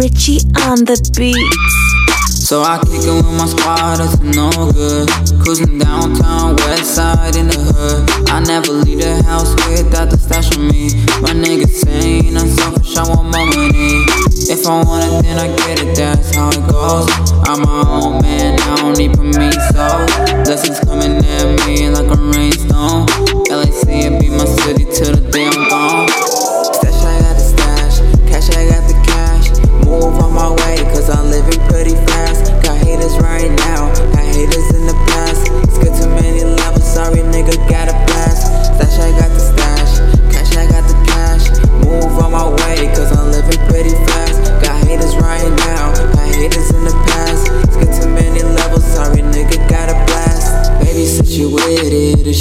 Richie on the beat. So I kick it with my squad, that's no good. Cruising downtown, west side in the hood. I never leave the house without the stash on me. My niggas saying I'm selfish, I want more money. If I want it, then I get it, that's how it goes. I'm my own man, I don't need permission, so blessings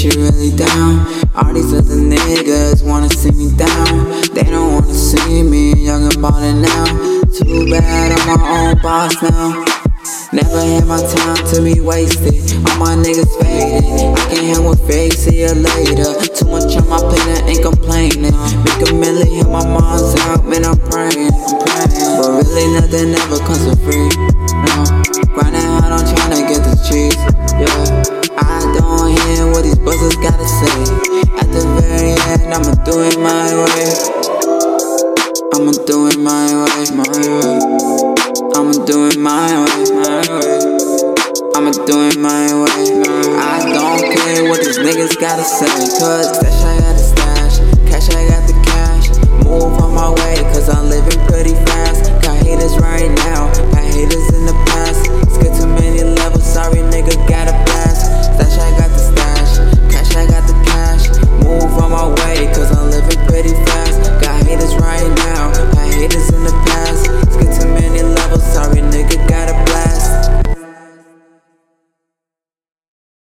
with it, is she really down? All these other niggas wanna see me down. They don't wanna see me young and ballin' now. Too bad I'm my own boss now. Never had my time to be wasted. All my niggas faded. I can't hang with fake, see you later. Too much on my plate, I ain't complaining. Make a million, hit my mom's out, man, I'm praying. I'm praying. But really, nothing ever comes for free. No. Grinding hard, I'm tryna end, I'ma do it my way. I'ma do it my way, my way. I'ma do it my way, my way. I'ma do it my way. I don't care what these niggas gotta say. Cause stash, I got the stash. Cash, I got the cash. Move on my way, cause